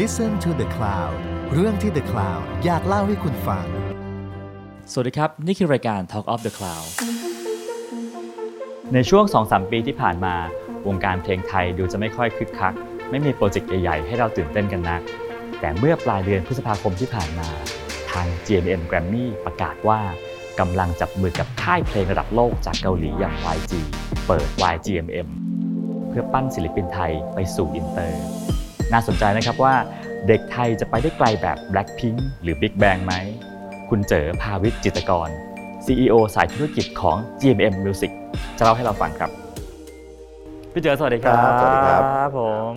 Listen to the Cloud เรื่องที่ The Cloud อยากเล่าให้คุณฟัง สวัสดีครับ นี่คือรายการ Talk of the Cloud ในช่วง 2-3 ปีที่ผ่านมา วงการเพลงไทยดูจะไม่ค่อยคึกคัก ไม่มีโปรเจกต์ใหญ่ๆ ให้เราตื่นเต้นกันนัก แต่เมื่อปลายเดือนพฤษภาคมที่ผ่านมา ทาง GMM Grammy ประกาศว่ากำลังจับมือกับค่ายเพลงระดับโลกจากเกาหลีอย่าง YG เปิด YGMM เพื่อปั้นศิลปินไทยไปสู่อินเตอร์ น่าสนใจนะครับว่าเด็กไทยจะไปได้ไกลแบบ Blackpink หรือ Big Bang ไหม คุณเจ๋อภาวิต จิตรกร CEO สายธุรกิจของ GMM Music จะเล่าให้เราฟังครับ พี่เจ๋อสวัสดีครับครับสวัสดีครับ ผม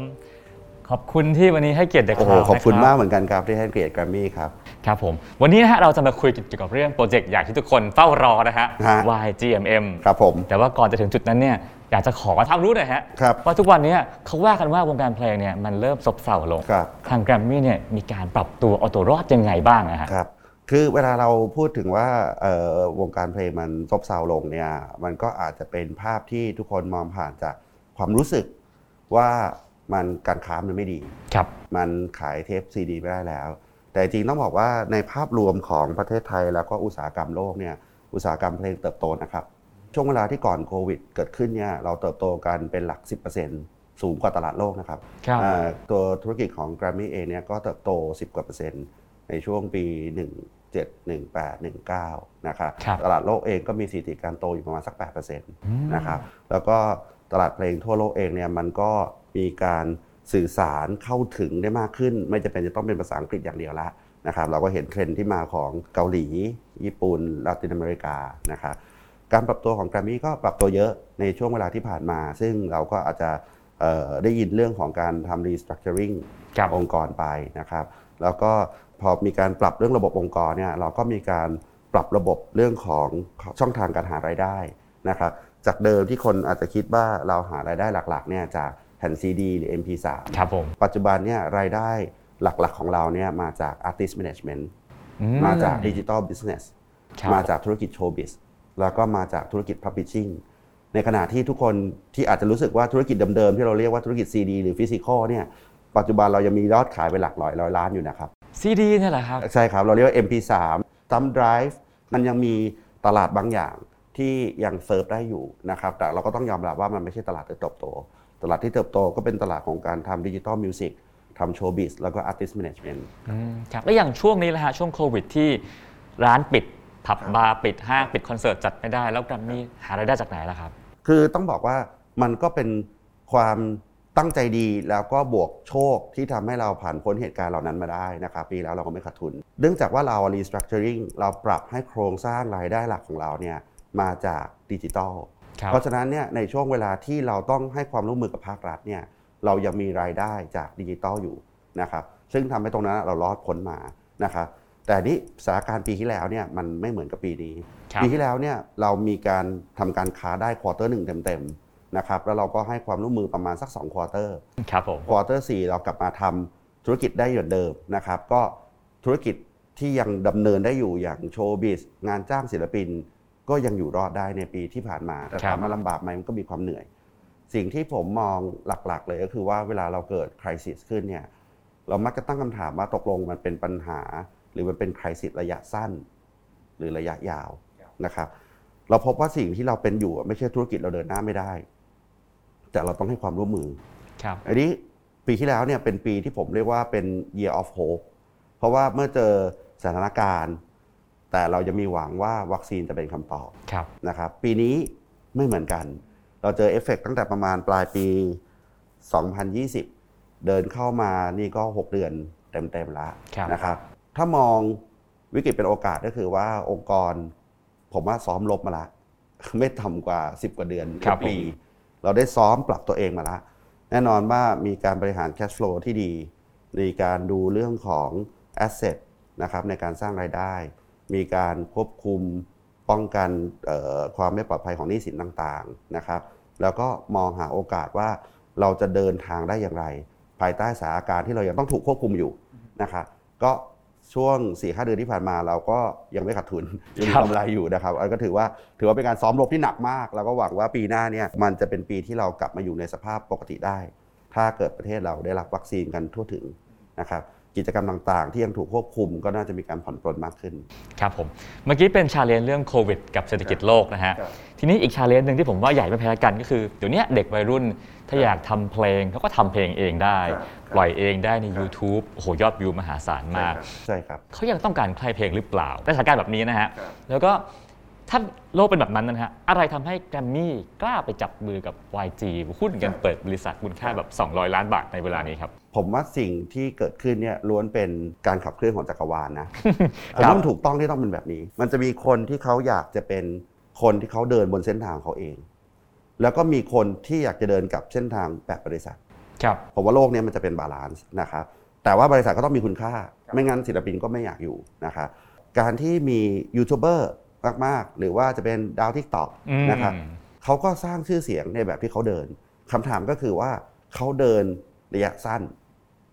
ขอบคุณที่วันนี้ให้เกียรติเด็กโอ้โหข่าวขอบคุณนะรัมากเหมือนกันครับที่ให้เกียรติแกรมมี่ครับ ครับผม วันนี้นะฮะเราจะมาคุยเกี่ยวกับเรื่องโปรเจกต์ใหญ่ที่ทุกคนเฝ้ารอนะฮะฮะ YGMM ครับผม แต่ว่าก่อนจะถึงจุดนั้นเนี่ย อยากจะขอทางรู้หน่อยฮะครับว่าทุกวันนี้เขาว่ากันว่าวงการเพลงเนี่ยมันเริ่มซบเซาลง ครับทางแกรมมี่เนี่ยมีการปรับตัวเอาตัวรอดยังไงบ้างนะฮะ ครับคือเวลาเราพูดถึงว่าเอ่อวงการเพลงมันซบเซาลงเนี่ยมันก็อาจจะเป็นภาพที่ทุกคนมองผ่านจากความรู้สึกว่ามันการค้ามันไม่ดี ครับ มันขายเทปซีดีไม่ได้แล้ว แต่จริงๆต้องบอกว่าในภาพรวมของประเทศไทยแล้วก็อุตสาหกรรมโลกเนี่ยอุตสาหกรรมเพลงเติบโตนะครับ ช่วงเวลาที่ก่อนโควิด เกิดขึ้นเนี่ยเราเติบโตกันเป็นหลัก 10%สูงกว่าตลาดโลกนะครับครับอ่าตัวธุรกิจของ Grammy เองเนี่ยก็เติบโต 10 กว่าเปอร์เซ็นต์ในช่วงปี 17 18 19 นะครับครับ ตลาดโลกเองก็มีสถิติการโตอยู่ประมาณสัก 8%นะครับ แล้วก็ตลาดเพลงทั่วโลกเองเนี่ยมันก็มีการสื่อสารเข้าถึงได้มากขึ้น ไม่จำเป็นจะต้องเป็นภาษาอังกฤษอย่างเดียวละนะครับ เราก็เห็นเทรนด์ที่มาของเกาหลี ญี่ปุ่น ลาตินอเมริกานะครับ การปรับตัวของ Grammy ก็ปรับตัวเยอะในช่วงเวลาที่ผ่านมา ซึ่งเราก็อาจจะเอ่อได้ยินเรื่องของการทำ restructuring ครับองค์กรไปนะครับ แล้วก็พอมีการปรับเรื่องระบบองค์กรเนี่ยเราก็มีการปรับระบบเรื่องของช่องทางการหารายได้นะครับ จากเดิมที่คนอาจจะคิดว่าเราหารายได้หลักๆเนี่ยจากแผ่นซีดีหรือ MP3 ครับผมปัจจุบันเนี่ยรายได้หลักๆของเราเนี่ยมาจาก Artist Management อืมาจาก Digital Business ครับมาจากธุรกิจโชว์บิส แล้วก็มาจากธุรกิจ Publishing ในขณะที่ทุกคนที่อาจจะรู้สึกว่าธุรกิจเดิมๆที่เราเรียกว่าธุรกิจ CD หรือ Physical เนี่ยปัจจุบันเรายังมียอดขายไปหลักร้อยร้อยล้านอยู่นะครับซีดีเนี่ยแหละครับ ใช่ครับ เราเรียกว่า MP3 Thumb Drive มันยังมีตลาดบางอย่างที่ยังเซิร์ฟได้อยู่นะครับแต่เราก็ต้องยอมรับว่ามันไม่ใช่ตลาดที่เติบโต ตลาดที่เติบโตก็เป็นตลาดของการทำ digital music ทำ showbiz แล้วก็ artist management อืมครับแล้วอย่างช่วงนี้แหละฮะช่วงโควิดที่ร้านปิด ผับบาร์ปิดห้างปิดคอนเสิร์ตจัดไม่ได้ แล้วแกรมมี่หารายได้จากไหนล่ะครับ คือต้องบอกว่ามันก็เป็นความตั้งใจดีแล้วก็บวกโชคที่ทำให้เราผ่านพ้นเหตุการณ์เหล่านั้นมาได้นะครับปีแล้วเราก็ไม่ขาดทุน เนื่องจากว่าเรา restructuring เราปรับให้โครงสร้างรายได้หลักของเราเนี่ยมาจากดิจิทัลครับเพราะฉะนั้นเนี่ยในช่วงเวลาที่เราต้องให้ความร่วมมือกับภาครัฐเนี่ยเรายังมีรายได้จากดิจิทัลอยู่นะครับซึ่งทำให้ตรงนั้นเรารอดพ้นมานะครับ แต่นี่สถานการณ์ปีที่แล้วเนี่ยมันไม่เหมือนกับปีนี้ครับปีที่แล้วเนี่ยเรามีการทำการค้าได้ quarter หนึ่งเต็มๆนะครับแล้วเราก็ให้ความร่วมมือประมาณสัก2 quarter ครับผม quarter สี่เรากลับมาทำธุรกิจได้เหมือนเดิมนะครับก็ธุรกิจที่ยังดำเนินได้อยู่อย่างโชว์บิสงานจ้างศิลปิน ก็ยังอยู่รอดได้ในปีที่ผ่านมาแต่ครับถามว่าลำบากไหมมันก็มีความเหนื่อย สิ่งที่ผมมองหลักๆ เลยก็คือว่าเวลาเราเกิดคริสิสขึ้นเนี่ยเรามักจะตั้งคำถามว่าตกลงมันเป็นปัญหา หรือมันเป็นคริสิสระยะสั้น หรือระยะยาวนะครับ เราพบว่าสิ่งที่เราเป็นอยู่อะไม่ใช่ธุรกิจเราเดินหน้าไม่ได้ แต่เราต้องให้ความร่วมมือครับอันนี้ปีที่แล้วเนี่ยเป็นปีที่ผมเรียกว่าเป็น year of hope เพราะว่าเมื่อเจอสถานการณ์ แต่เรายังมีหวังว่าวัคซีนจะเป็นคำตอบครับนะครับ ปีนี้ไม่เหมือนกัน เราเจอเอฟเฟกต์ตั้งแต่ประมาณปลายปี 2020 เดินเข้ามานี่ก็ 6 เดือนเต็มๆแล้วครับนะครับ ถ้ามองวิกฤตเป็นโอกาสก็คือว่าองค์กร ผมว่าซ้อมรบมาละไม่ต่ำกว่า 10 กว่าเดือนครับปี เราได้ซ้อมปรับตัวเองมาละแน่นอนว่ามีการบริหาร cash flow ที่ดี มีการดูเรื่องของ asset นะครับในการสร้างรายได้ มีการควบคุมป้องกันเอ่อความไม่ปลอดภัยของหนี้สินต่างๆนะครับ แล้วก็มองหาโอกาสว่าเราจะเดินทางได้อย่างไร ภายใต้สถานการณ์ที่เรายังต้องถูกควบคุมอยู่นะครับก็ ช่วง4ีหเดือนที่ผ่านมาเราก็ยังไม่ขาดทุนยังมีครับกำไรอยู่นะครับอันก็ถือว่าถือว่าเป็นการซ้อมรบที่หนักมากแล้วก็หวังว่าปีหน้าเนี่ยมันจะเป็นปีที่เรากลับมาอยู่ในสภาพปกติได้ ถ้าเกิดประเทศเราได้รับวัคซีนกันทั่วถึงนะครับกิจกรรมต่างๆ ที่ยังถูกควบคุมก็น่าจะมีการผ่อนปลนมากขึ้น ครับผม เมื่อกี้เป็น challenge เรื่องโควิดกับเศรษฐกิจโลกนะฮะครับทีนี้อีกชาเลนจ์หนึ่งที่ผมว่าใหญ่ไม่แพ้กันก็คือ เดี๋ยวนี้เด็กวัยรุ่นถ้าอยากทำเพลงเขาก็ทำเพลงเองได้ครับ ปล่อยเองได้ใน YouTube โอ้โหยอดวิวมหาศาลมากใช่ครับเขายังต้องการใครเพลงหรือเปล่าในสถานการณ์แบบนี้นะฮะครับแล้วก็ถ้าโลกเป็นแบบนั้นนะฮะ อะไรทำให้แกรมมี่กล้าไปจับมือกับ YG หุ้นกันเปิดบริษัทมูลค่าแบบ 200 ล้านบาทในเวลานี้ครับ ผมว่าสิ่งที่เกิดขึ้นเนี่ยล้วนเป็นการขับเคลื่อนของจักรวาลนะผมครับว่ามันถูกต้องที่ต้องเป็นแบบนี้ มันจะมีคนที่เขาอยากจะเป็นคนที่เขาเดินบนเส้นทางเขาเอง แล้วก็มีคนที่อยากจะเดินกับเส้นทางแบบบริษัทครับ ผมว่าโลกเนี้ยมันจะเป็น balance นะครับแต่ว่าบริษัทก็ต้องมีคุณค่า ไม่งั้นศิลปินก็ไม่อยากอยู่นะครับการที่มียูทูบเบอร์มากๆ หรือว่าจะเป็นดาว TikTok อืมนะครับเขาก็สร้างชื่อเสียงในแบบที่เขาเดินคำถามก็คือว่าเขาเดินระยะสั้น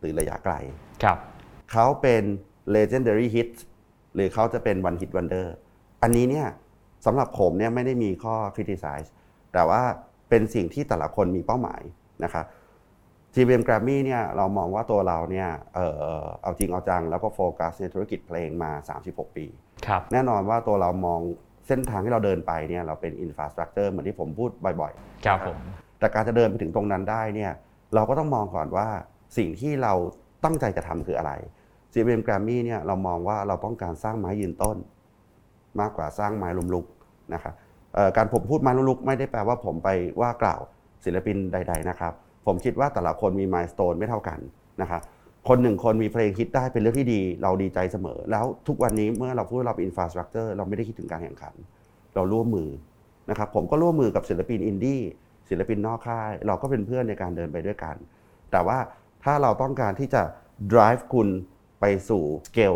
หรือระยะไกลครับเขาเป็น legendary hit หรือเขาจะเป็น one hit wonder อันนี้เนี่ยสำหรับผมเนี่ยไม่ได้มีข้อ criticize แต่ว่าเป็นสิ่งที่แต่ละคนมีเป้าหมายนะครับ GBM Grammy เนี่ยเรามองว่าตัวเราเนี่ยเออเอาจริงเอาจังแล้วก็โฟกัสในธุรกิจเพลงมา 36 ปี ครับแน่นอนว่าตัวเรามองเส้นทางที่เราเดินไปเนี่ยเราเป็นอินฟ a าสตรั c เจอร์เหมือนที่ผมพูดบ่อยครับผมๆแต่การจะเดินไปถึงตรงนั้นได้เนี่ยเราก็ต้องมองก่อนว่าสิ่งที่เราตั้งใจจะทำคืออะไร GBM Grammy เนี่ยเรามองว่าเราต้องการสร้างไม้ยืนต้น มากกว่าสร้างไม้ลุมลุกนะครับเอ่อการผมพูดไม้ลุมลุกไม่ได้แปลว่าผมไปว่ากล่าวศิลปินใด ๆนะครับ ผมคิดว่าแต่ละคนมีมายส t ตนไม่เท่ากันนะครับคนหนึ่งคนมีเพลงฮิตได้เป็นเรื่องที่ดี เราดีใจเสมอ แล้วทุกวันนี้เมื่อเราพูดว่าเราเป็นอินฟ a าสตรั c เจอร์เราไม่ได้คิดถึงการแข่งขัน เราร่วมมือนะครับผมก็ร่วมมือกับศิลปินอินดี้ศิลปินนอกค่าย เราก็เป็นเพื่อนในการเดินไปด้วยกัน แต่ว่าถ้าเราต้องการที่จะ drive คุณไปสู่สเกล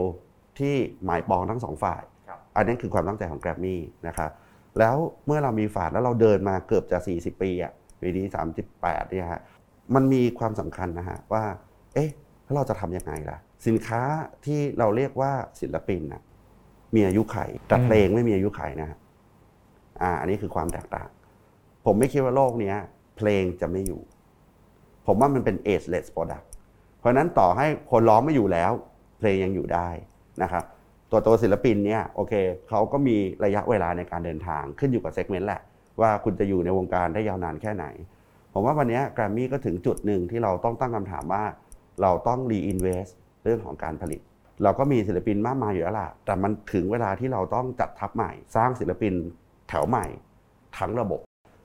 ที่หมายปองทั้งสองฝ่าย อันนั้นคือความตั้งใจของแกรมมี่นะครับแล้วเมื่อเรามีฝันแล้วเราเดินมาเกือบจะ 40 ปีอะปีนี้38เนี่ยฮะ มันมีความสำคัญนะฮะว่า เอ๊ะแล้วเราจะทำยังไงล่ะ สินค้าที่เราเรียกว่าศิลปินน่ะมีอายุไขแต่อืมเพลงไม่มีอายุไขนะฮะอ่า อันนี้คือความแตกต่าง ผมไม่คิดว่าโลกเนี้ย เพลงจะไม่อยู่ ผมว่ามันเป็น ageless product เพราะฉะนั้นต่อให้คนร้องไม่อยู่แล้ว เพลงยังอยู่ได้นะครับตัวตัวศิลปินเนี่ยโอเคเขาก็มีระยะเวลาในการเดินทางขึ้นอยู่กับเซกเมนต์แหละ ว่าคุณจะอยู่ในวงการได้ยาวนานแค่ไหน ผมว่าวันนี้แกรมมี่ก็ถึงจุดหนึ่งที่เราต้องตั้งคำถามว่า เราต้องรีอินเวสเรื่องของการผลิต เราก็มีศิลปินมากมายอยู่แล้วล่ะแต่มันถึงเวลาที่เราต้องจัดทัพใหม่ สร้างศิลปินแถวใหม่ ทั้งระบบ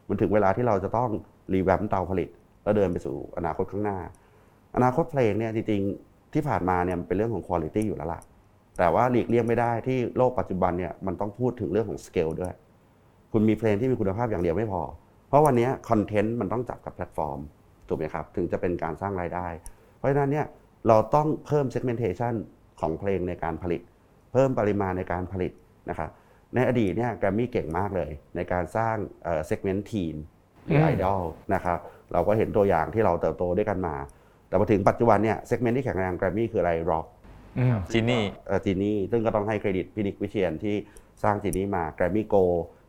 มันถึงเวลาที่เราจะต้อง revamp เตาผลิตแล้วเดินไปสู่อนาคตข้างหน้า อนาคตเพลงเนี่ยจริงๆที่ผ่านมาเนี่ยเป็นเรื่องของคุณภาพอยู่แล้วล่ะแต่ว่าหลีกเลี่ยงไม่ได้ที่โลกปัจจุบันเนี่ยมันต้องพูดถึงเรื่องของสเกลด้วย คุณมีเพลงที่มีคุณภาพอย่างเดียวไม่พอ เพราะวันนี้คอนเทนต์มันต้องจับกับแพลตฟอร์มถูกไหมครับ ถึงจะเป็นการสร้างรายได้ เพราะฉะนั้นเนี่ยเราต้องเพิ่ม segmentation ของเพลงในการผลิต เพิ่มปริมาณในการผลิตนะครับในอดีตเนี่ยแกรมมี่เก่งมากเลย ในการสร้างเอ่อ segment teen หรือไอดอลนะครับเราก็เห็นตัวอย่างที่เราเติบโตด้วยกันมา แต่พอถึงปัจจุบันเนี่ย segment ที่แข็งแรงแกรมมี่คืออะไร rock อืม Genie เอ่อ Genie ซึ่งก็ต้องให้เครดิตพี่นิควิเชียรที่สร้าง Genie มา Grammy Gold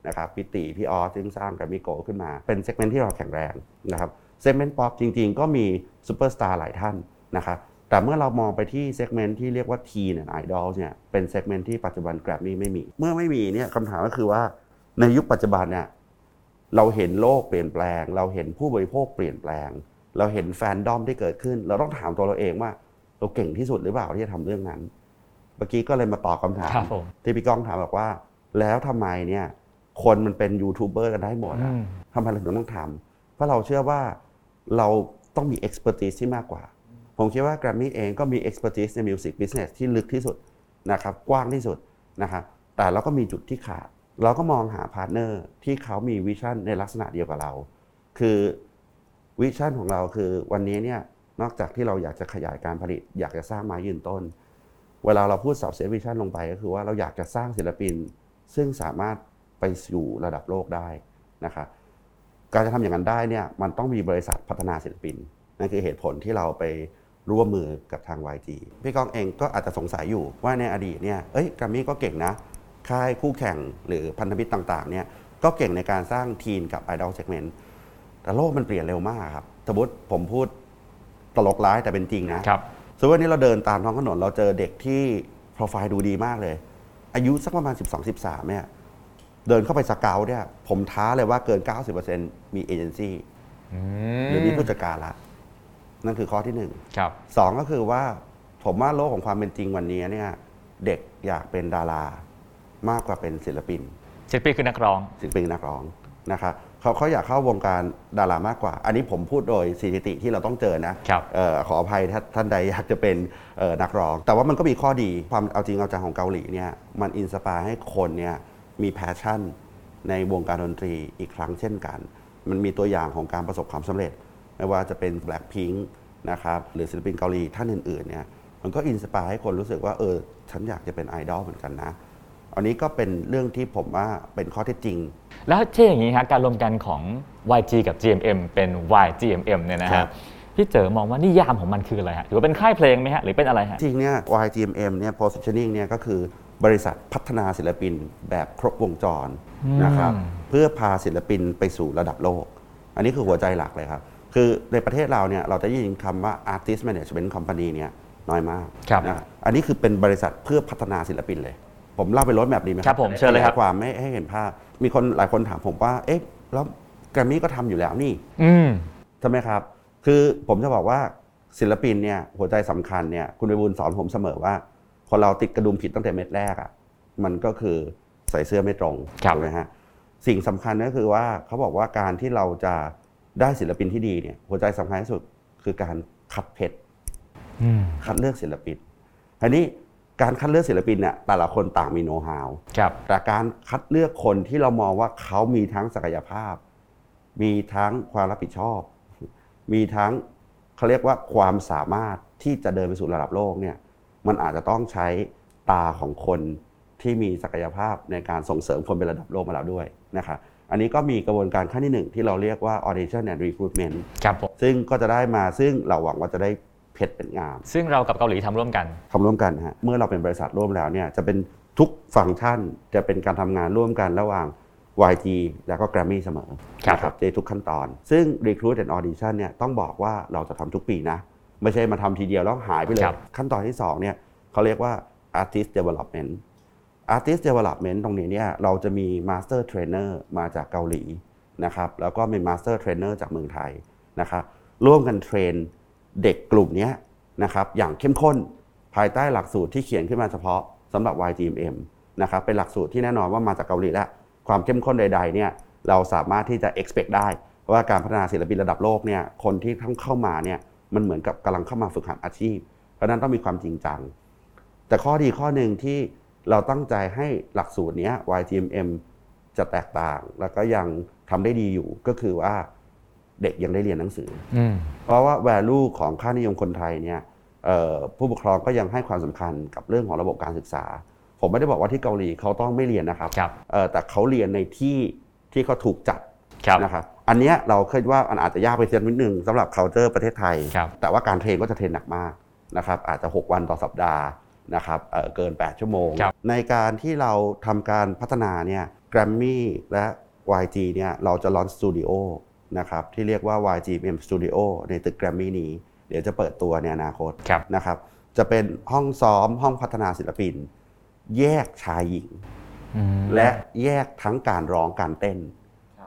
นะครับพี่ติพี่ออสซึ่งสร้าง Grammy Gold ขึ้นมา เป็น segment ที่เราแข็งแรงนะครับ segment pop จริงๆ ก็มีซูเปอร์สตาร์หลายท่านนะครับแต่เมื่อเรามองไปที่ segment ที่เรียกว่า teen เนี่ยไอดอลเนี่ยเป็น segment ที่ปัจจุบันแกรมมี่ไม่มี เมื่อไม่มีเนี่ยคำถามก็คือว่าในยุคปัจจุบันเนี่ยเราเห็นโลกเปลี่ยนแปลง เราเห็นผู้บริโภคเปลี่ยนแปลง เราเห็นแฟนดอมที่เกิดขึ้น เราต้องถามตัวเราเองว่า เราเก่งที่สุดหรือเปล่าที่จะทำเรื่องนั้น เมื่อกี้ก็เลยมาตอบคำถามครับผมที่พี่ก้องถามบอกว่า แล้วทำไมเนี่ย คนมันเป็นยูทูบเบอร์กันได้หมดอะอืมทำไมเราถึงต้องทำเพราะเราเชื่อว่าเราต้องมี expertise ที่มากกว่า ผมคิดว่า Grammy เองก็มี expertise ใน music business ที่ลึกที่สุดนะครับกว้างที่สุดนะครับแต่เราก็มีจุดที่ขาด เราก็มองหา partner ที่เขามี vision ในลักษณะเดียวกับเรา คือ vision ของเราคือวันนี้เนี่ยนอกจากที่เราอยากจะขยายการผลิต อยากจะสร้างไม้ยืนต้น เวลาเราพูด subset vision ลงไปก็คือว่าเราอยากจะสร้างศิลปิน ซึ่งสามารถ ไปสู่ระดับโลกได้นะครับการจะทำอย่างนั้นได้เนี่ยมันต้องมีบริษัทพัฒนาศิลปินนั่นคือเหตุผลที่เราไปร่วมมือกับทาง YG พี่ก้องเองก็อาจจะสงสัยอยู่ว่าในอดีตเนี่ยเอ้ยแกรมมี่ก็เก่งนะ ค่ายคู่แข่งหรือพันธมิตรต่างๆเนี่ยก็เก่งในการสร้าง teen กับ idol segment แต่โลกมันเปลี่ยนเร็วมากครับสมมติผมพูดตลกร้ายแต่เป็นจริงนะครับส่วนวันนี้เราเดินตามท้องถนนเราเจอเด็กที่โปรไฟล์ดูดีมากเลย อายุสักประมาณ 12-13เนี่ย เดินเข้าไปสเกาวเนี่ยผมท้าเลยว่าเกิน 90%มีเอเจนซี่หรือมีผู้จัดการละ นั่นคือข้อที่หนึ่งครับสองก็คือว่าผมว่าโลกของความเป็นจริงวันนี้เนี่ย เด็กอยากเป็นดารามากกว่าเป็นศิลปินศิลปินคือนักร้องศิลปินนักร้องนะครับเขาเขาอยากเข้าวงการดารามากกว่า อันนี้ผมพูดโดยสถิติที่เราต้องเจอนะครับเออขออภัยถ้าท่านใดอยากจะเป็นเอ่อนักร้อง แต่ว่ามันก็มีข้อดีความเอาจริงเอาจังของเกาหลีเนี่ยมัน inspire ให้คนเนี่ย มี passion ในวงการดนตรีอีกครั้งเช่นกัน มันมีตัวอย่างของการประสบความสำเร็จ ไม่ว่าจะเป็น Blackpink นะครับหรือศิลปินเกาหลีท่านอื่นๆเนี่ยมันก็ inspire ให้คนรู้สึกว่าเออฉันอยากจะเป็นไอดอลเหมือนกันนะอันนี้ก็เป็นเรื่องที่ผมว่าเป็นข้อเท็จจริง แล้วที่อย่างนี้ฮะการรวมกันของ YG กับ GMM เป็น YGMM เนี่ยนะครัฮะบพี่เจอมองว่านิยามของมันคืออะไรฮะถือว่าเป็นค่ายเพลงไหมฮะหรือเป็นอะไรฮะจริงเนี่ย YGMM เนี่ย positioning เนี่ยก็คือ บริษัทพัฒนาศิลปินแบบครบวงจรนะครับเพื่อพาศิลปินไปสู่ระดับโลก อันนี้คือหัวใจหลักเลยครับ คือในประเทศเราเนี่ยเราจะได้ยินคำว่า artist management company เนี่ยน้อยมากครับนะอันนี้คือเป็นบริษัทเพื่อพัฒนาศิลปินเลย ผมเล่าเป็นรถแบบนี้ไหมครับผมเชิญเลยครับขความไม่ให้เห็นภาพ มีคนหลายคนถามผมว่าเอ๊ะแล้วแกรมมี่ก็ทำอยู่แล้วนี่ อืมใช่ไหมครับ คือผมจะบอกว่าศิลปินเนี่ยหัวใจสำคัญเนี่ยคุณไปบุญสอนผมเสมอว่า คนเราติดกระดุมผิดตั้งแต่เม็ดแรกอะ่ะมันก็คือใส่เสื้อไม่ตรงครับถูกไหมฮะสิ่งสำคัญก็คือว่าเขาบอกว่าการที่เราจะได้ศิลปินที่ดีเนี่ยหัวใจสำคัญที่สุดคือการคัดเพชรอืมคัดเลือกศิลปินอันนี้การคัดเลือกศิลปินเนี่ยแต่ละคนต่างมีโน้ตฮาวครับแต่การคัดเลือกคนที่เรามองว่าเขามีทั้งศักยภาพ มีทั้งความรับผิดชอบ มีทั้งเขาเรียกว่าความสามารถที่จะเดินไปสู่ระดับโลกเนี่ย มันอาจจะต้องใช้ตาของคนที่มีศักยภาพในการส่งเสริมคนเป็นระดับโลกมาแล้วด้วยนะครับอันนี้ก็มีกระบวนการขั้นที่หนึ่งที่เราเรียกว่า audition and recruitment ครับผมซึ่งก็จะได้มาซึ่งเราหวังว่าจะได้เพชรเป็นงาม ซึ่งเรากับเกาหลีทำร่วมกันทำร่วมกันฮะเมื่อเราเป็นบริษัทร่วมแล้วเนี่ยจะเป็นทุกฟังก์ชันจะเป็นการทำงานร่วมกันระหว่าง YG แล้วก็ Grammy เสมอครับนะในทุกขั้นตอน ซึ่ง Recruit and Audition เนี่ยต้องบอกว่าเราจะทำทุกปีนะ ไม่ใช่มาทำทีเดียวแล้วหายไปเลย ขั้นตอนที่2เนี่ยเขาเรียกว่า Artist Development Artist Development ตรงนี้เนี่ยเราจะมี Master Trainer มาจากเกาหลีนะครับแล้วก็มี Master Trainer จากเมืองไทยนะครับร่วมกันเทรนเด็กกลุ่มเนี้ยนะครับอย่างเข้มข้นภายใต้หลักสูตรที่เขียนขึ้นมาเฉพาะสำหรับ YGMM นะครับเป็นหลักสูตรที่แน่นอนว่ามาจากเกาหลีแล้วความเข้มข้นใดๆเนี่ยเราสามารถที่จะ expect ได้ว่าการพัฒนาศิลปินระดับโลกเนี่ยคนที่ทั้งเข้ามาเนี่ย มันเหมือนกับกำลังเข้ามาฝึกหัดอาชีพ เพราะฉะนั้นต้องมีความจริงจัง แต่ข้อดีข้อหนึ่งที่เราตั้งใจให้หลักสูตรเนี้ย YGMM จะแตกต่าง แล้วก็ยังทำได้ดีอยู่ก็คือว่าเด็กยังได้เรียนหนังสืออืมเพราะว่า value ของค่านิยมคนไทยเนี่ยเอ่อผู้ปกครองก็ยังให้ความสำคัญกับเรื่องของระบบการศึกษา ผมไม่ได้บอกว่าที่เกาหลีเขาต้องไม่เรียนนะครับครับเอ่อแต่เขาเรียนในที่ที่เขาถูกจัดครับ นะครับอันเนี้ยเราคิดว่ามันอาจจะยากไปเสียนิดนึงสำหรับ culture ประเทศไทยครับแต่ว่าการเทรนก็จะเทรนหนักมากนะครับอาจจะ 6 วันต่อสัปดาห์นะครับเอ่อเกิน 8 ชั่วโมงครับในการที่เราทำการพัฒนาเนี่ย Grammy และ YG เนี่ยเราจะลอนสตูดิโอนะครับที่เรียกว่า YGM Studio ในตึก Grammy นี้ เดี๋ยวจะเปิดตัวในอนาคตครับนะครับจะเป็นห้องซ้อมห้องพัฒนาศิลปิน แยกชายหญิงอืมและแยกทั้งการร้องการเต้น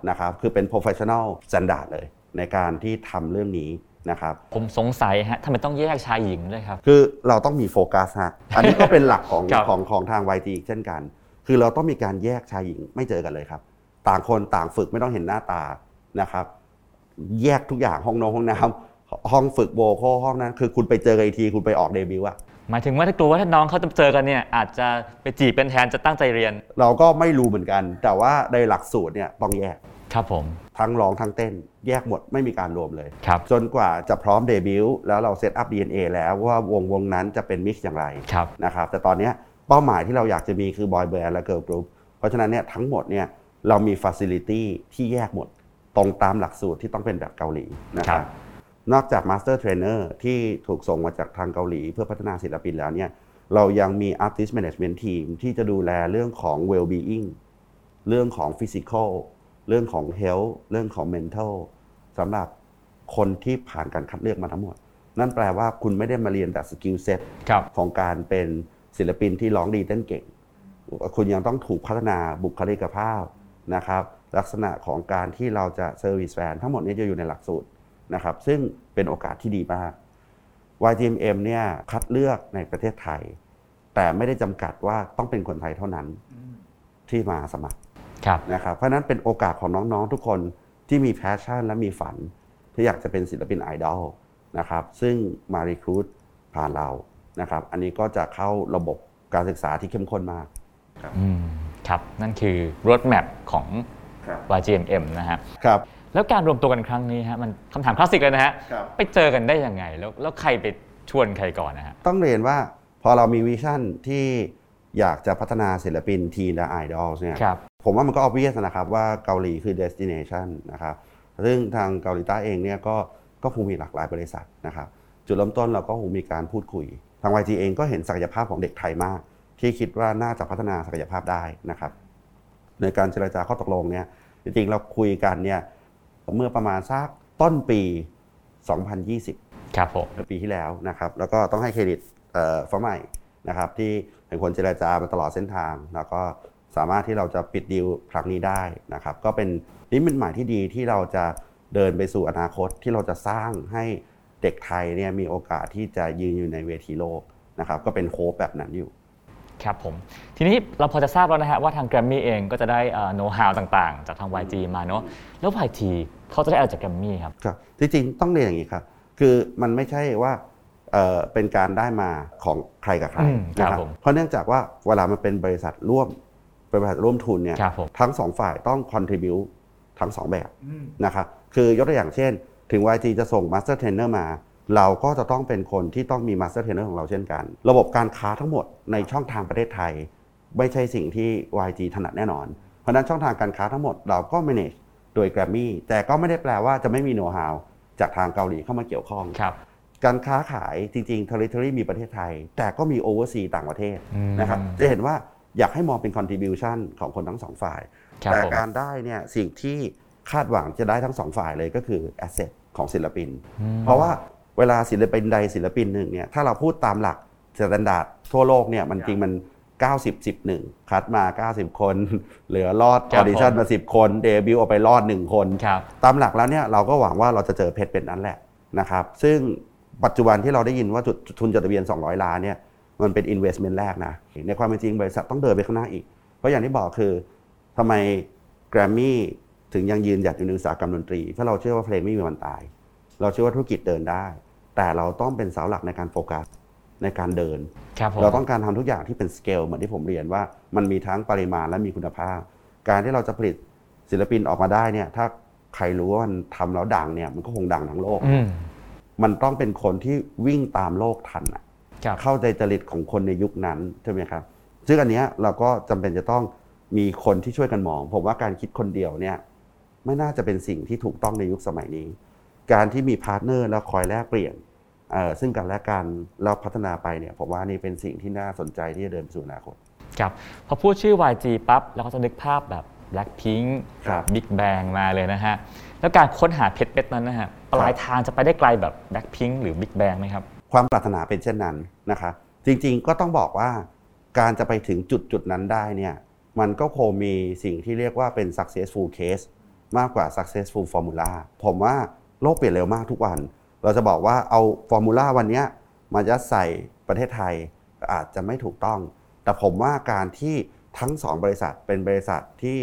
นะครับคือเป็น professional standard เลย ในการที่ทำเรื่องนี้นะครับผมสงสัยฮะทำไมต้องแยกชายหญิงด้วยครับ คือเราต้องมีโฟกัสฮะอันนี้ก็เป็นหลักของครับ ของของทาง YG อีกเช่นกัน คือเราต้องมีการแยกชายหญิงไม่เจอกันเลยครับ ต่างคนต่างฝึกไม่ต้องเห็นหน้าตานะครับ แยกทุกอย่างห้องนอนห้องน้ำห้องฝึกโวคอลห้องนั้น คือคุณไปเจอกันอีกทีคุณไปออกเดบิวต์อะหมายถึงว่าถ้ากลัวว่าถ้าน้องเขาจะเจอกันเนี่ยอาจจะไปจีบเป็นแทนจะตั้งใจเรียน เราก็ไม่รู้เหมือนกัน แต่ว่าในหลักสูตรเนี่ยต้องแยก ครับผมทั้งร้องทั้งเต้นแยกหมดไม่มีการรวมเลย ครับ จนกว่าจะพร้อมเดบิวต์แล้วเราเซตอัพ DNA แล้วว่าวงวงนั้นจะเป็น mix อย่างไรครับ นะครับแต่ตอนเนี้ยเป้าหมายที่เราอยากจะมีคือบอยแบนด์และเกิร์ลกรุ๊ปเพราะฉะนั้นเนี่ยทั้งหมดเนี่ยเรามีฟั c ซิลิตี้ที่แยกหมด ตรงตามหลักสูตรที่ต้องเป็นแบบเกาหลีนะครับ ครับนอกจาก master trainer ที่ถูกส่งมาจากทางเกาหลี เพื่อพัฒนาศิลปินแล้วเนี่ยเรายังมี Artist Management Team ที่จะดูแลเรื่องของ well-being เรื่องของ physical เรื่องของ health เรื่องของ mental สำหรับคนที่ผ่านการคัดเลือกมาทั้งหมด นั่นแปลว่าคุณไม่ได้มาเรียนแต่ skill set ครับของการเป็นศิลปินที่ร้องดีเต้นเก่ง คุณยังต้องถูกพัฒนาบุคลิกภาพนะครับ ลักษณะของการที่เราจะ service แฟนทั้งหมดนี้จะอยู่ในหลักสูตรนะครับ ซึ่งเป็นโอกาสที่ดีมาก YGMM เนี่ยคัดเลือกในประเทศไทย แต่ไม่ได้จำกัดว่าต้องเป็นคนไทยเท่านั้นที่มาสมัครครับ นะครับเพราะฉะนั้นเป็นโอกาสของน้องๆทุกคนที่มี passion และมีฝัน ที่อยากจะเป็นศิลปินไอดอลนะครับซึ่งมา recruit ผ่านเรานะครับ อันนี้ก็จะเข้าระบบการศึกษาที่เข้มข้นมากอืมครับ นั่นคือ roadmap ของครับ YGMM นะฮะครับแล้วการรวมตัวกันครั้งนี้ฮะมันคำถามคลาสสิกเลยนะฮะครับไปเจอกันได้ยังไง แล้วแล้วใครไปชวนใครก่อนนะฮะต้องเรียนว่าพอเรามีวิชั่นที่อยากจะพัฒนาศิลปินทีและไอดอลเนี่ยครับ ผมว่ามันก็ obvious นะครับว่าเกาหลีคือ destination นะครับซึ่งทางเกาหลีใต้เองเนี่ยก็ก็คงมีหลากหลายบริษัทนะครับจุดเริ่มต้นเราก็คงมีการพูดคุย ทาง YG เองก็เห็นศักยภาพของเด็กไทยมาก ที่คิดว่าน่าจะพัฒนาศักยภาพได้นะครับ ในการเจรจาข้อตกลงเนี่ยจริงๆเราคุยกันเนี่ยเมื่อประมาณสักต้นปี 2020 ครับผมปีที่แล้วนะครับ แล้วก็ต้องให้เครดิตเอ่อฟ้าใหม่นะครับที่เป็นคนเจรจามาตลอดเส้นทาง แล้วก็ สามารถที่เราจะปิดดีลครั้งนี้ได้นะครับก็เป็นนิมิตหมายที่ดีที่เราจะเดินไปสู่อนาคตที่เราจะสร้างให้เด็กไทยเนี่ยมีโอกาสที่จะยืนอยู่ในเวทีโลกนะครับก็เป็นโฮปแบบนั้นอยู่ครับผมทีนี้เราพอจะทราบแล้วนะฮะว่าทาง Grammy เองก็จะได้โน้ตฮาวต่างๆ จากทาง YG มาเนาะแล้ว YG เขาจะได้อะไรจาก Grammy ครับครับจริงๆต้องเรียนอย่างนี้ครับคือมันไม่ใช่ว่าเอ่อเป็นการได้มาของใครกับใครอืมครับนะครับผมเพราะเนื่องจากว่าเวลามันเป็นบริษัทร่วม เป็นบริษัทร่วมทุนเนี่ยครับผมทั้งสองฝ่ายต้อง contribu ทั้งสองแบบนะครับคือยกตัวอย่างเช่น ถึง YG จะส่ง Master Trainer มา เราก็จะต้องเป็นคนที่ต้องมี Master Trainer ของเราเช่นกัน ระบบการค้าทั้งหมดในช่องทางประเทศไทย ไม่ใช่สิ่งที่ YG ถนัดแน่นอน เพราะฉะนั้นช่องทางการค้าทั้งหมดเราก็ manage โดย Grammy แต่ก็ไม่ได้แปลว่าจะไม่มี know how จากทางเกาหลีเข้ามาเกี่ยวข้องครับการค้าขายจริงๆ territory มีประเทศไทย แต่ก็มี oversea ต่างประเทศอืมนะครับจะเห็นว่า อยากให้มองเป็น contribution ของคนทั้งสองฝ่ายครับแต่ผมการได้เนี่ยสิ่งที่คาดหวังจะได้ทั้งสองฝ่ายเลยก็คือ asset ของศิลปิน เพราะว่าเวลาศิลปินใดศิลปินหนึ่งเนี่ยถ้าเราพูดตามหลัก standard ทั่วโลกเนี่ยมันจริงมัน 90 10 1คัดมา 90 คน เหลือรอดครับออดิชั่นมา 10 คนเดบิวต์ออกไปรอด 1 คนครับตามหลักแล้วเนี่ยเราก็หวังว่าเราจะเจอเพชรเม็ดนั้นแหละนะครับซึ่งปัจจุบันที่เราได้ยินว่าจุดทุนจดทะเบียน 200 ล้านเนี่ย มันเป็น investment แรกนะ ในความเป็นจริงบริษัทต้องเดินไปข้างหน้าอีก เพราะอย่างที่บอกคือทำไมแกรมมี่ถึงยังยืนหยัดอยู่ในอุตสาหกรรมดนตรี เพราะเราเชื่อว่าเพลงไม่มีวันตาย เราเชื่อว่าธุรกิจเดินได้ แต่เราต้องเป็นเสาหลักในการโฟกัสในการเดินครับผมเราต้องการทำทุกอย่างที่เป็นสเกลเหมือนที่ผมเรียนว่ามันมีทั้งปริมาณและมีคุณภาพ การที่เราจะผลิตศิลปินออกมาได้เนี่ยถ้าใครรู้ว่ามันทำแล้วดังเนี่ยมันก็คงดังทั้งโลกอืมมันต้องเป็นคนที่วิ่งตามโลกทันอะครับ เข้าใจจริตของคนในยุคนั้นใช่ไหมครับซึ่งอันเนี้ยเราก็จำเป็นจะต้องมีคนที่ช่วยกันมอง ผมว่าการคิดคนเดียวเนี่ยไม่น่าจะเป็นสิ่งที่ถูกต้องในยุคสมัยนี้ การที่มีพาร์ทเนอร์แล้วคอยแลกเปลี่ยนเอ่อซึ่งกันและกันแล้วพัฒนาไปเนี่ยผมว่านี่เป็นสิ่งที่น่าสนใจที่จะเดินไปสู่อนาคตครับพอพูดชื่อ YG ปั๊บเราก็จะนึกภาพแบบ Blackpink ครับ Big Bang มาเลยนะฮะ แล้วการค้นหาเพชรเม็ดนั้นนะฮะปลายทางจะไปได้ไกลแบบ Blackpink หรือ Big Bang ไหมครับ ความปรารถนาเป็นเช่นนั้นนะคะ จริงๆก็ต้องบอกว่าการจะไปถึงจุดจุดๆนั้นได้เนี่ยมันก็คงมีสิ่งที่เรียกว่าเป็น successful case มากกว่า successful formula ผมว่าโลกเปลี่ยนเร็วมากทุกวัน เราจะบอกว่าเอาฟอร์มูลาวันเนี้ยมายัดใส่ประเทศไทยอาจจะไม่ถูกต้อง แต่ผมว่าการที่ทั้งสองบริษัทเป็นบริษัทที่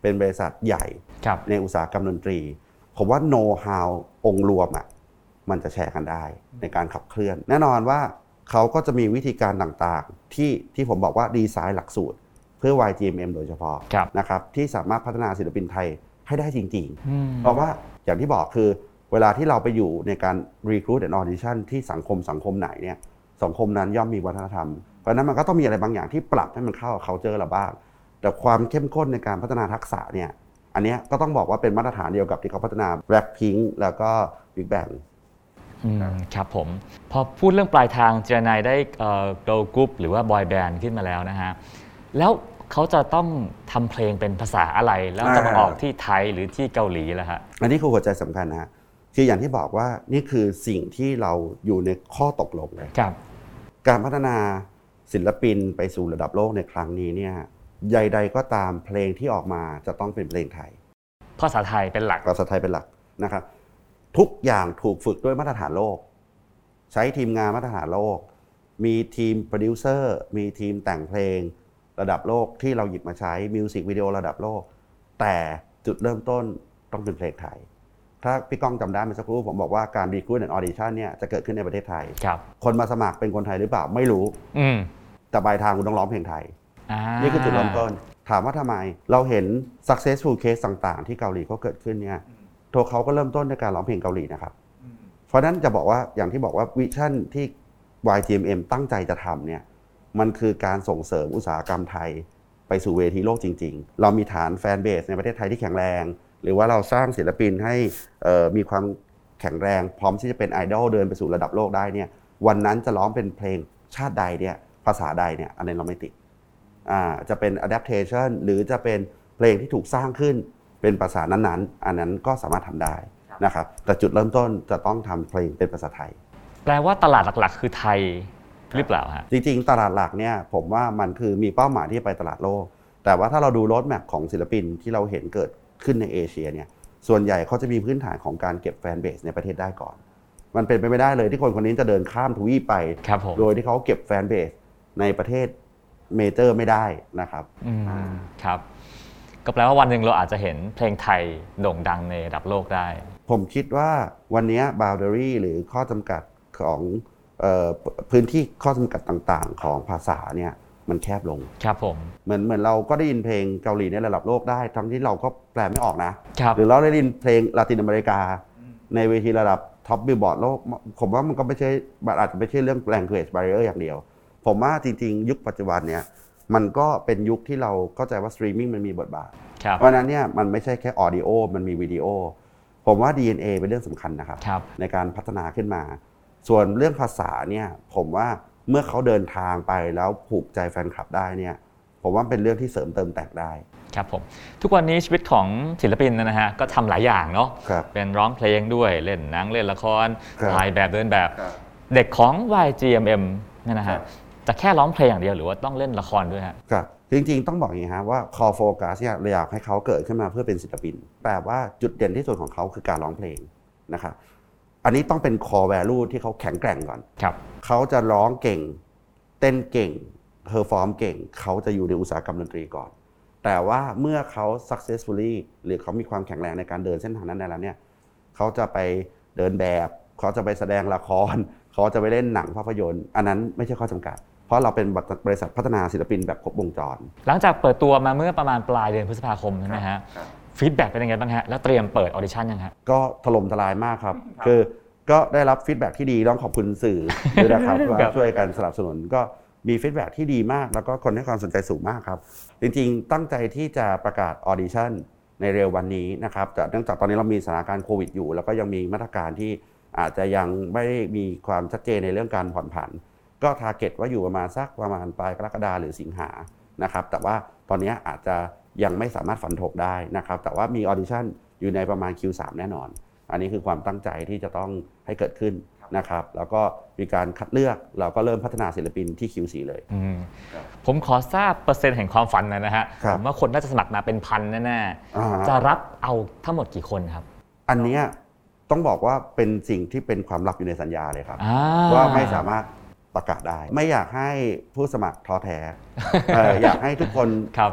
เป็นบริษัทใหญ่ครับในอุตสาหกรรมดนตรี ผมว่า know how องค์รวมอะ มันจะแชร์กันได้ในการขับเคลื่อน แน่นอนว่าเขาก็จะมีวิธีการต่างๆ ที่ที่ผมบอกว่าดีไซน์หลักสูตร เพื่อ YGMM โดยเฉพาะครับนะครับที่สามารถพัฒนาศิลปินไทยให้ได้จริงอืมๆเพราะว่าอย่างที่บอกคือเวลาที่เราไปอยู่ในการ recruit and audition ที่สังคมสังคมไหนเนี่ยสังคมนั้นย่อมมีวัฒนธรรม เพราะฉะนั้นมันก็ต้องมีอะไรบางอย่างที่ปรับให้มันเข้ากับ culture เราบ้าง แต่ความเข้มข้นในการพัฒนาทักษะเนี่ยอันเนี้ยก็ต้องบอกว่าเป็นมาตรฐานเดียวกับที่เขาพัฒนา Blackpink แล้วก็ Big Bang อืม ครับผม พอพูดเรื่องปลายทางเจรนายได้เอ่อ girl group หรือว่า boy band ขึ้นมาแล้วนะฮะ แล้วเขาจะต้องทำเพลงเป็นภาษาอะไร แล้วจะมาอ่าออกที่ไทยหรือที่เกาหลีล่ะฮะ อันนี้คือหัวใจสำคัญนะฮะคืออย่างที่บอกว่านี่คือสิ่งที่เราอยู่ในข้อตกลงเลยครับ การพัฒนาศิลปินไปสู่ระดับโลกในครั้งนี้เนี่ยใดๆก็ตามเพลงที่ออกมาจะต้องเป็นเพลงไทย ภาษาไทยเป็นหลัก ภาษาไทยเป็นหลักนะครับ ทุกอย่างถูกฝึกด้วยมาตรฐานโลก ใช้ทีมงานมาตรฐานโลก มีทีมโปรดิวเซอร์มีทีมแต่งเพลงระดับโลกที่เราหยิบมาใช้มิวสิกวิดีโอระดับโลก แต่จุดเริ่มต้นต้องเป็นเพลงไทย ถ้าพี่ก้องจำได้เมื่อสักครู่ผมบอกว่าการ recruit และออดิชั่นเนี่ยจะเกิดขึ้นในประเทศไทยครับคนมาสมัครเป็นคนไทยหรือเปล่าไม่รู้อืมแต่ปลายทางคุณต้องร้องเพลงไทยอ่านี่คือจุดเริ่มต้น ถามว่าทำไมเราเห็น successful case ต่าง ๆ ที่เกาหลีเขาเกิดขึ้นเนี่ย ตัวเขาก็เริ่มต้นในการร้องเพลงเกาหลีนะครับ เพราะฉะนั้นจะบอกว่าอย่างที่บอกว่าวิชั่นที่ YGMM ตั้งใจจะทำเนี่ยมันคือการส่งเสริมอุตสาหกรรมไทยไปสู่เวทีโลกจริง ๆ เรามีฐานแฟนเบสในประเทศไทยที่แข็งแรง หรือว่าเราสร้างศิลปินให้เอ่อมีความแข็งแรง พร้อมที่จะเป็นไอดอลเดินไปสู่ระดับโลกได้เนี่ยวันนั้นจะร้องเป็นเพลงชาติใดเนี่ยภาษาใดเนี่ยอันนี้เราไม่ติดอ่าจะเป็น adaptation หรือจะเป็นเพลงที่ถูกสร้างขึ้น เป็นภาษานั้นๆ อันนั้นก็สามารถทำได้นะครับแต่จุดเริ่มต้นจะต้องทำเพลงเป็นภาษาไทย แปลว่าตลาดหลักๆ คือไทยหรือเปล่าฮะจริงๆ ตลาดหลักเนี่ยผมว่ามันคือมีเป้าหมายที่จะไปตลาดโลก แต่ว่าถ้าเราดูรถแมพของศิลปินที่เราเห็นเกิดขึ้นในเอเชียเนี่ยส่วนใหญ่เขาจะมีพื้นฐานของการเก็บแฟนเบสในประเทศได้ก่อน มันเป็นไปไม่ได้เลยที่คนคนนี้จะเดินข้ามทวีปไปครับผมโดยที่เขาเก็บแฟนเบสในประเทศเมเจอร์ไม่ได้นะครับอืมครับ ก็แปลว่าวันหนึ่งเราอาจจะเห็นเพลงไทยโด่งดังในระดับโลกได้ ผมคิดว่าวันนี้ boundary หรือข้อจำกัดของเออพื้นที่ข้อจำกัดต่างๆ ของภาษาเนี่ยมันแคบลง ครับผม เหมือนเหมือนเราก็ได้ยินเพลงเกาหลีในระดับโลกได้ ทั้งที่เราก็แปลไม่ออกนะครับหรือเราได้ยินเพลงลาตินอเมริกา ในเวทีระดับ top Billboard โลก ผมว่ามันก็ไม่ใช่มันอาจจะไม่ใช่เรื่อง language barrier อย่างเดียว ผมว่าจริง ๆ ยุคปัจจุบันเนี่ย มันก็เป็นยุคที่เราเข้าใจว่าสตรีมมิ่งมันมีบทบาทครับเพราะฉะนั้นเนี่ยมันไม่ใช่แค่ audio มันมีวิดีโอ ผมว่า DNA เป็นเรื่องสำคัญนะครับครับในการพัฒนาขึ้นมา ส่วนเรื่องภาษาเนี่ยผมว่าเมื่อเขาเดินทางไปแล้วผูกใจแฟนคลับได้เนี่ยผมว่าเป็นเรื่องที่เสริมเติมแต่งได้ครับผมทุกวันนี้ชีวิตของศิลปินนะฮะก็ทำหลายอย่างเนาะครับเป็นร้องเพลงด้วยเล่นหนังเล่นละครครับถ่ายแบบเดินแบบครับเด็กของ YGMM เนี่ยนะครัฮะบ จะแค่ร้องเพลงอย่างเดียวหรือว่าต้องเล่นละครด้วยฮะครับจริงๆ ต้องบอกอย่างนี้ฮะว่า call focus เนี่ยเราอยากให้เขาเกิดขึ้นมาเพื่อเป็นศิลปิน แปลว่าจุดเด่นที่สุดของเขาคือการร้องเพลงนะครับอันนี้ต้องเป็น core value ที่เขาแข็งแกร่งก่อนครับเขาจะร้องเก่ง เต้นเก่ง perform เก่ง เขาจะอยู่ในอุตสาหกรรมดนตรีก่อน แต่ว่าเมื่อเขา successfully หรือเขามีความแข็งแรงในการเดินเส้นทางนั้นได้แล้วเนี่ยเขาจะไปเดินแบบ เขาจะไปแสดงละคร เขาจะไปเล่นหนังภาพยนตร์ อันนั้นไม่ใช่ข้อจำกัด เพราะเราเป็นบริษัทพัฒนาศิลปินแบบครบวงจร หลังจากเปิดตัวมาเมื่อประมาณปลายเดือนพฤษภาคมใช่ไหมฮะfeedback เป็นยังไงบ้างฮะแล้วเตรียมเปิดออดิชั่นยังฮะก็ถล่มทลายมากครับ คือก็ได้รับ feedback ที่ดีต้องขอบคุณสื่อด้วยนะครับว่าครับช่วยกันสนับสนุนก็มี feedback ที่ดีมาก แล้วก็คนให้ความสนใจสูงมากครับ จริงๆ ตั้งใจที่จะประกาศออดิชั่นในเร็ววันนี้นะครับแต่เนื่องจากตอนนี้เรามีสถานการณ์โควิดอยู่ แล้วก็ยังมีมาตรการที่อาจจะยังไม่ได้มีความชัดเจนในเรื่องการผ่อนผัน ก็ target ว่าอยู่ประมาณสักประมาณปลายกรกฎาหรือสิงหานะครับแต่ว่าตอนนี้อาจจะยังไม่สามารถฟันธงได้นะครับแต่ว่ามีออดิชั่นอยู่ในประมาณ Q3 แน่นอน อันนี้คือความตั้งใจที่จะต้องให้เกิดขึ้นนะครับแล้วก็มีการคัดเลือกเราก็เริ่มพัฒนาศิลปินที่ Q4 เลยอืมผมขอทราบเปอร์เซ็นต์แห่งความฝันหน่อยนะฮะครับผมว่าคนน่าจะสมัครมาเป็นพันแน่อ่าฮะๆจะรับเอาทั้งหมดกี่คนครับ อันเนี้ยต้องบอกว่าเป็นสิ่งที่เป็นความลับอยู่ในสัญญาเลยครับอ่ว่าไม่สามารถ ประกาศได้ ไม่อยากให้ผู้สมัครท้อแท้เอ่ออยากให้ทุกคนครับ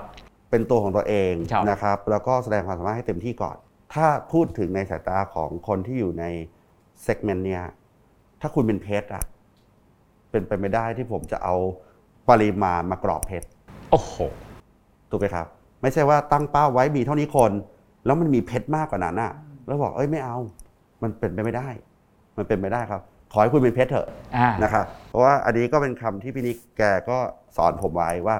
เป็นตัวของตัวเองครับ นะครับ แล้วก็แสดงความสามารถให้เต็มที่ก่อน ถ้าพูดถึงในสายตาของคนที่อยู่ในเซกเมนต์เนี้ยถ้าคุณเป็นเพชรอะเป็นไปไม่ได้ที่ผมจะเอาปริมาณมากรอบเพชร โอ้โห ถูกไหมครับ ไม่ใช่ว่าตั้งเป้าไว้มีเท่านี้คน แล้วมันมีเพชรมากกว่านั้นอะแล้วบอกเอ้ยไม่เอา มันเป็นไปไม่ได้ มันเป็นไปได้ครับ ขอให้คุณเป็นเพชรเถอะอ่านะครับเพราะว่าอันนี้ก็เป็นคำที่พี่นิกแกก็สอนผมไว้ว่า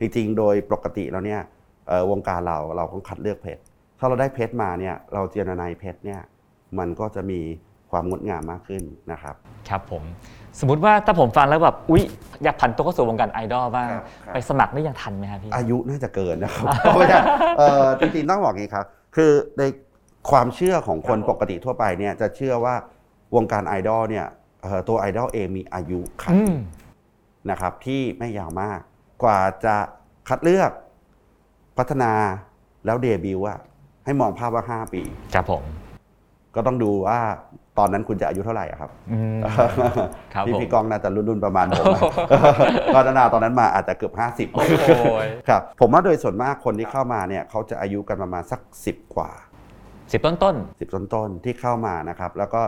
จริงๆ โดยปกติแล้วเนี่ยเอ่อวงการเราเราต้องคัดเลือกเพชรถ้าเราได้เพชรมาเนี่ยเราเจรนายเพชรเนี่ยมันก็จะมีความงดงามมากขึ้นนะครับ ครับผม สมมติว่าถ้าผมฟังแล้วแบบอุ๊ยอยากผันตัวเข้าสู่วงการไอดอลบ้างครับครับไปสมัครนี่ยังทันไหมครับพี่อายุน่าจะเกินนะครับเพราะว่าเอ่อจริงๆต้องบอกอย่างนี้ครับ คือในความเชื่อของคนปกติทั่วไปเนี่ยจะเชื่อว่า วงการไอดอลเนี่ยเอ่อตัวไอดอลเองมีอายุขันอืมนะครับ ที่ไม่ยาวมาก กว่าจะคัดเลือกพัฒนาแล้วเดบิวต์อะให้มองภาพว่า 5 ปี ครับผม ก็ต้องดูว่าตอนนั้นคุณจะอายุเท่าไหร่อะครับอืมครับพี่ผมพี่กองน่าจะรุ่นๆประมาณผมอะพัฒนาตอนนั้นมาอาจจะเกือบ 50โอ้ยครับ ผมว่าโดยส่วนมากคนที่เข้ามาเนี่ยเขาจะอายุกันประมาณสัก 10 กว่าสิบต้นต้น10 ต้นๆที่เข้ามานะครับ แล้วก็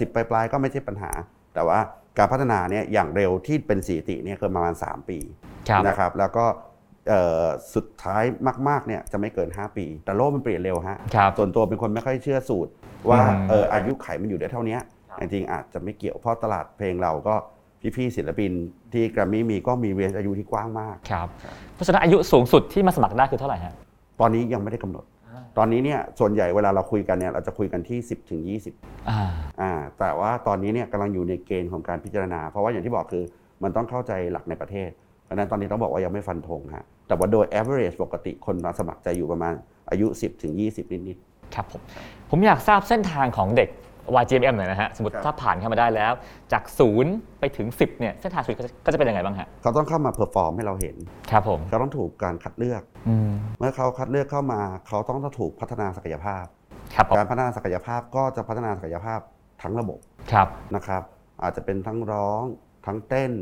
สิบปลายๆก็ไม่ใช่ปัญหา แต่ว่าการพัฒนาเนี่ยอย่างเร็วที่เป็นสถิติเนี่ยคือประมาณ 3 ปีๆครับนะครับแล้วก็เอ่อสุดท้ายมากๆเนี่ยจะไม่เกิน 5 ปี แต่โลกมันเปลี่ยนเร็วฮะครับส่วนตัวเป็นคนไม่ค่อยเชื่อสูตร ว่าอืมเอออายุไขมันอยู่ได้เท่านี้จริงๆอาจจะไม่เกี่ยวเพราะตลาดเพลงเราก็พี่ๆศิลปินที่แกรมมี่มีก็มีเรนจ์อายุที่กว้างมากครับเพราะฉะนั้นอายุสูงสุดที่มาสมัครได้คือเท่าไหร่ฮะตอนนี้ยังไม่ได้กำหนด ตอนนี้เนี่ยส่วนใหญ่เวลาเราคุยกันเนี่ยเราจะคุยกันที่ 10ถึง20อ่าอ่าแต่ว่าตอนนี้เนี่ยกำลังอยู่ในเกณฑ์ของการพิจารณา เพราะว่าอย่างที่บอกคือมันต้องเข้าใจหลักในประเทศเพราะฉะนั้นตอนนี้ต้องบอกว่ายังไม่ฟันธงฮะแต่ว่าโดย average ปกติคนมาสมัครจะอยู่ประมาณอายุ 10ถึง20 นิดครับผมผมอยากทราบเส้นทางของเด็ก YGMM หน่อยนะฮะ สมมติครับถ้าผ่านเข้ามาได้แล้ว จากศูนย์ไปถึง 10เนี่ยเส้นทางชีวิตก็จะก็จะเป็นยังไงบ้างฮะๆเขาต้องเข้ามา perform ให้เราเห็นครับผมเขาต้องถูกการคัดเลือกอืมเมื่อเขาคัดเลือกเข้ามา เขาต้องถูกพัฒนาศักยภาพครับผมการพัฒนาศักยภาพก็จะพัฒนาศักยภาพทั้งระบบครับนะครับอาจจะเป็นทั้งร้อง ทั้งเต้น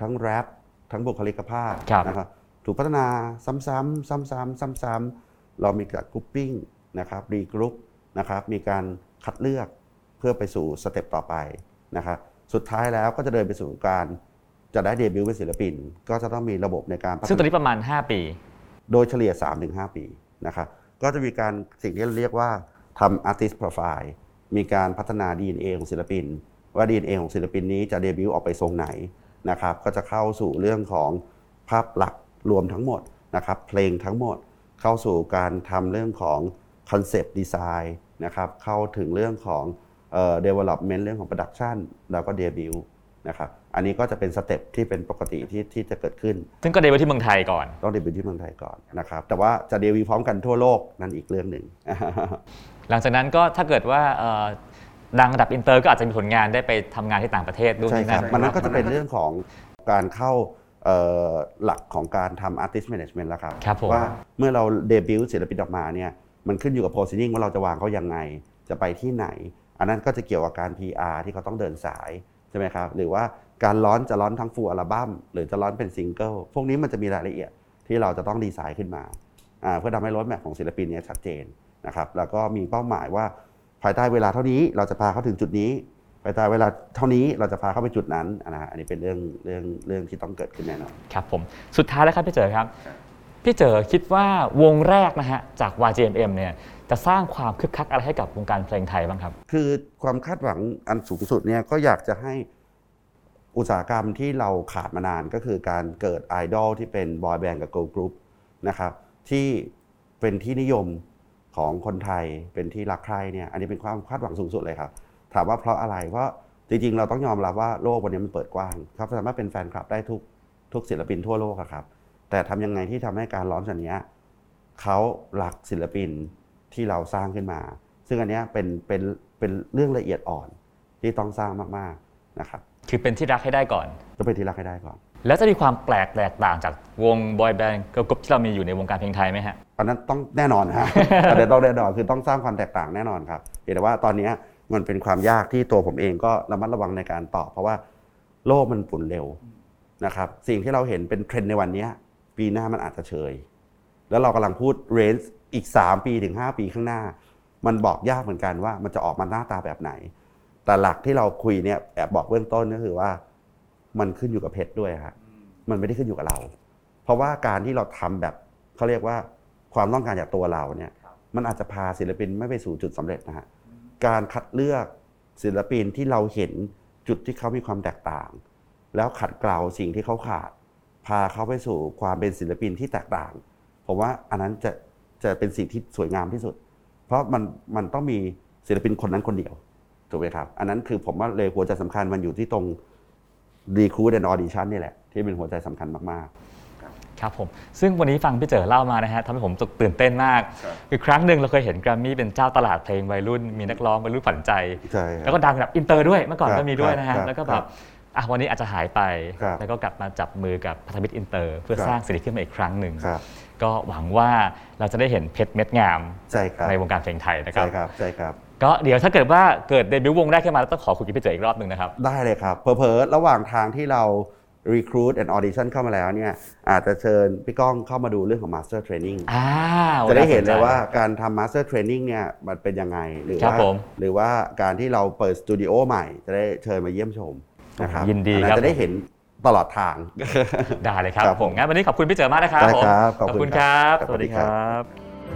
ทั้งแรปทั้งบุคลิกภาพครับนะครับถูกพัฒนาซ้ำๆซ้ำๆซ้ำๆเรามีการ grouping นะครับ regroup นะครับมีการคัดเลือก เพื่อไปสู่ step ต่อไปนะครับสุดท้ายแล้วก็จะเดินไปสู่การจะได้เดบิวต์เป็นศิลปิน ก็จะต้องมีระบบในการพัฒนาซึ่งตอนนี้ประมาณ 5 ปี โดยเฉลี่ย 3-5 ปีนะครับก็จะมีการสิ่งที่เราเรียกว่าทำ artist profile มีการพัฒนา DNA ของศิลปิน ว่า DNA ของศิลปินนี้จะเดบิวต์ออกไปทรงไหนนะครับก็จะเข้าสู่เรื่องของภาพลักษณ์รวมทั้งหมดนะครับเพลงทั้งหมดเข้าสู่การทำเรื่องของ concept design นะครับเข้าถึงเรื่องของ เอ่อ development เรื่องของ production แล้วก็เดบิวต์นะครับ อันนี้ก็จะเป็นสเต็ปที่เป็นปกติที่ที่จะเกิดขึ้น ซึ่งก็เดบิวต์ที่เมืองไทยก่อน ต้องเดบิวต์ที่เมืองไทยก่อนนะครับ แต่ว่าจะเดบิวต์พร้อมกันทั่วโลกนั่นอีกเรื่องหนึ่ง หลังจากนั้นก็ถ้าเกิดว่าเอ่อดังระดับอินเตอร์ก็อาจจะมีผลงานได้ไปทำงานที่ต่างประเทศด้วยใช่ครับนั่นมันนั้นก็จะเป็นเรื่องของการเข้าเอ่อหลักของการทำ artist management แล้วครับ ครับผม ว่าเมื่อเราเดบิวต์ศิลปินออกมาเนี่ยมันขึ้นอยู่กับ positioning ว่าเราจะวางเขายังไง จะไปที่ไหน อันนั้นก็จะเกี่ยวกับการ PR ที่เขาต้องเดินสายใช่ไหมครับหรือว่าการ launch จะ launch ทั้ง full album หรือจะ launch เป็นซิงเกิลพวกนี้มันจะมีรายละเอียดที่เราจะต้องดีไซน์ขึ้นมาเพื่อทำให้ roadmap ของศิลปินนี้ชัดเจนนะครับแล้วก็มีเป้าหมายว่าภายใต้เวลาเท่านี้เราจะพาเขาถึงจุดนี้ภายใต้เวลาเท่านี้เราจะพาเขาไปจุดนั้นนะฮะอันนี้เป็นเรื่องเรื่องเรื่องที่ต้องเกิดขึ้นแน่นอนครับผมสุดท้ายแล้วครับพี่เจอครับ พี่เจอคิดว่าวงแรกนะฮะจาก YGMM เนี่ย จะสร้างความคึกคักอะไรให้กับวงการเพลงไทยบ้างครับ คือความคาดหวังอันสูงสุดเนี่ยก็อยากจะให้อุตสาหกรรมที่เราขาดมานานก็คือการเกิดไอดอลที่เป็นบอยแบนด์กับเกิร์ลกรุ๊ปนะครับที่เป็นที่นิยมของคนไทยเป็นที่รักใครเนี่ยอันนี้เป็นความคาดหวังสูงสุดเลยครับ ถามว่าเพราะอะไรเพราะจริงๆ เราต้องยอมรับว่าโลกวันนี้มันเปิดกว้างครับสามารถเป็นแฟนคลับได้ทุกทุกศิลปินทั่วโลกครับ แต่ทำยังไงที่ทำให้การร้อนแบบเนี้เขารักศิลปิน ที่เราสร้างขึ้นมา ซึ่งอันเนี้ยเป็นเป็นเป็นเรื่องละเอียดอ่อนที่ต้องสร้างมากๆนะครับคือเป็นที่รักให้ได้ก่อนต้องเป็นที่รักให้ได้ก่อน แล้วจะมีความแปลกแตกต่างจากวงบอยแบนด์เกิร์ลกรุ๊ปที่เรามีอยู่ในวงการเพลงไทยไหมฮะอันนั้นต้องแน่นอนฮะอันนี้ต้องแน่นอนคือต้องสร้างความแตกต่างแน่นอนครับเห็นแต่ว่าตอนเนี้ยมันเป็นความยากที่ตัวผมเองก็ระมัดระวังในการตอบเพราะว่าโลกมันหมุนเร็วนะครับสิ่งที่เราเห็นเป็นเทรนด์ในวันเนี้ยปีหน้ามันอาจจะเชยแล้วเรากำลังพูด range อีก 3 ปีถึง 5 ปีข้างหน้า มันบอกยากเหมือนกันว่ามันจะออกมาหน้าตาแบบไหน แต่หลักที่เราคุยเนี่ยแอบบอกเบื้องต้นก็คือว่า มันขึ้นอยู่กับเพชรด้วยครับมันไม่ได้ขึ้นอยู่กับเรา เพราะว่าการที่เราทำแบบเขาเรียกว่าความต้องการจากตัวเราเนี่ย มันอาจจะพาศิลปินไม่ไปสู่จุดสำเร็จนะฮะการคัดเลือกศิลปินที่เราเห็นจุดที่เขามีความแตกต่าง แล้วขัดเกลาสิ่งที่เขาขาด พาเขาไปสู่ความเป็นศิลปินที่แตกต่างผมว่าอันนั้นจะ จะเป็นสิ่งที่สวยงามที่สุด เพราะมันมันต้องมีศิลปินคนนั้นคนเดียวถูกไหมครับอันนั้นคือผมว่าเลยหัวใจสำคัญมันอยู่ที่ตรง recruit and audition นี่แหละ ที่เป็นหัวใจสำคัญมากครับผมซึ่งวันนี้ฟังพี่เจอเล่ามานะฮะทำให้ผมตื่นเต้นมาก คือครั้งหนึ่งเราเคยเห็นแกรมมี่เป็นเจ้าตลาดเพลงวัยรุ่น มีนักร้องวัยรุ่นขวัญใจใช่ครับแล้วก็ดังแบบอินเตอร์ด้วยเมื่อก่อนครับก็มีด้วยนะฮะครับแล้วก็แบครับบอะวันนี้อาจจะหายไปครับแล้วก็กลับมาจับมือกับพันธมิตรอินเตอร์ เพื่อครับสร้างสิ่งนี้ขึ้นมาอีกครั้งหนึ่งครับ ก็หวังว่าเราจะได้เห็นเพชรเม็ดงามใช่ครับในวงการเพลงไทยนะครับใช่ครับใช่ครับ ก็เดี๋ยวถ้าเกิดว่าเกิดเดบิวต์วงแรกขึ้นมาแล้วต้องขอคุยกับพี่เจออีกรอบหนึ่งนะครับ ได้เลยครับเพอๆระหว่างทางที่เรา recruit and audition เข้ามาแล้วเนี่ยอาจจะเชิญพี่ก้องเข้ามาดูเรื่องของ master training อ่าจะได้เห็นเลยสใจว่าการทำ master training เนี่ยมันเป็นยังไงหรือครับว่าผมหรือว่าการที่เราเปิดสตูดิโอใหม่จะได้เชิญมาเยี่ยมชมนะครับยินดีอัครับจะได้เห็น ตลอดทาง ได้เลยครับครับผมงั้นวันนี้ขอบคุณพี่เจอมากนะครับได้ผมครับขอบขอบคุคุณณคครัรับบสวัสดีครั บ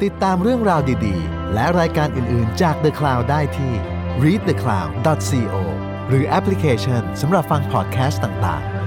ติดตามเรื่องราวดีๆ และรายการอื่นๆจาก The Cloud ได้ที่ readthecloud.co หรือแอปพลิเคชันสำหรับฟังพอดแคสต์ต่างๆ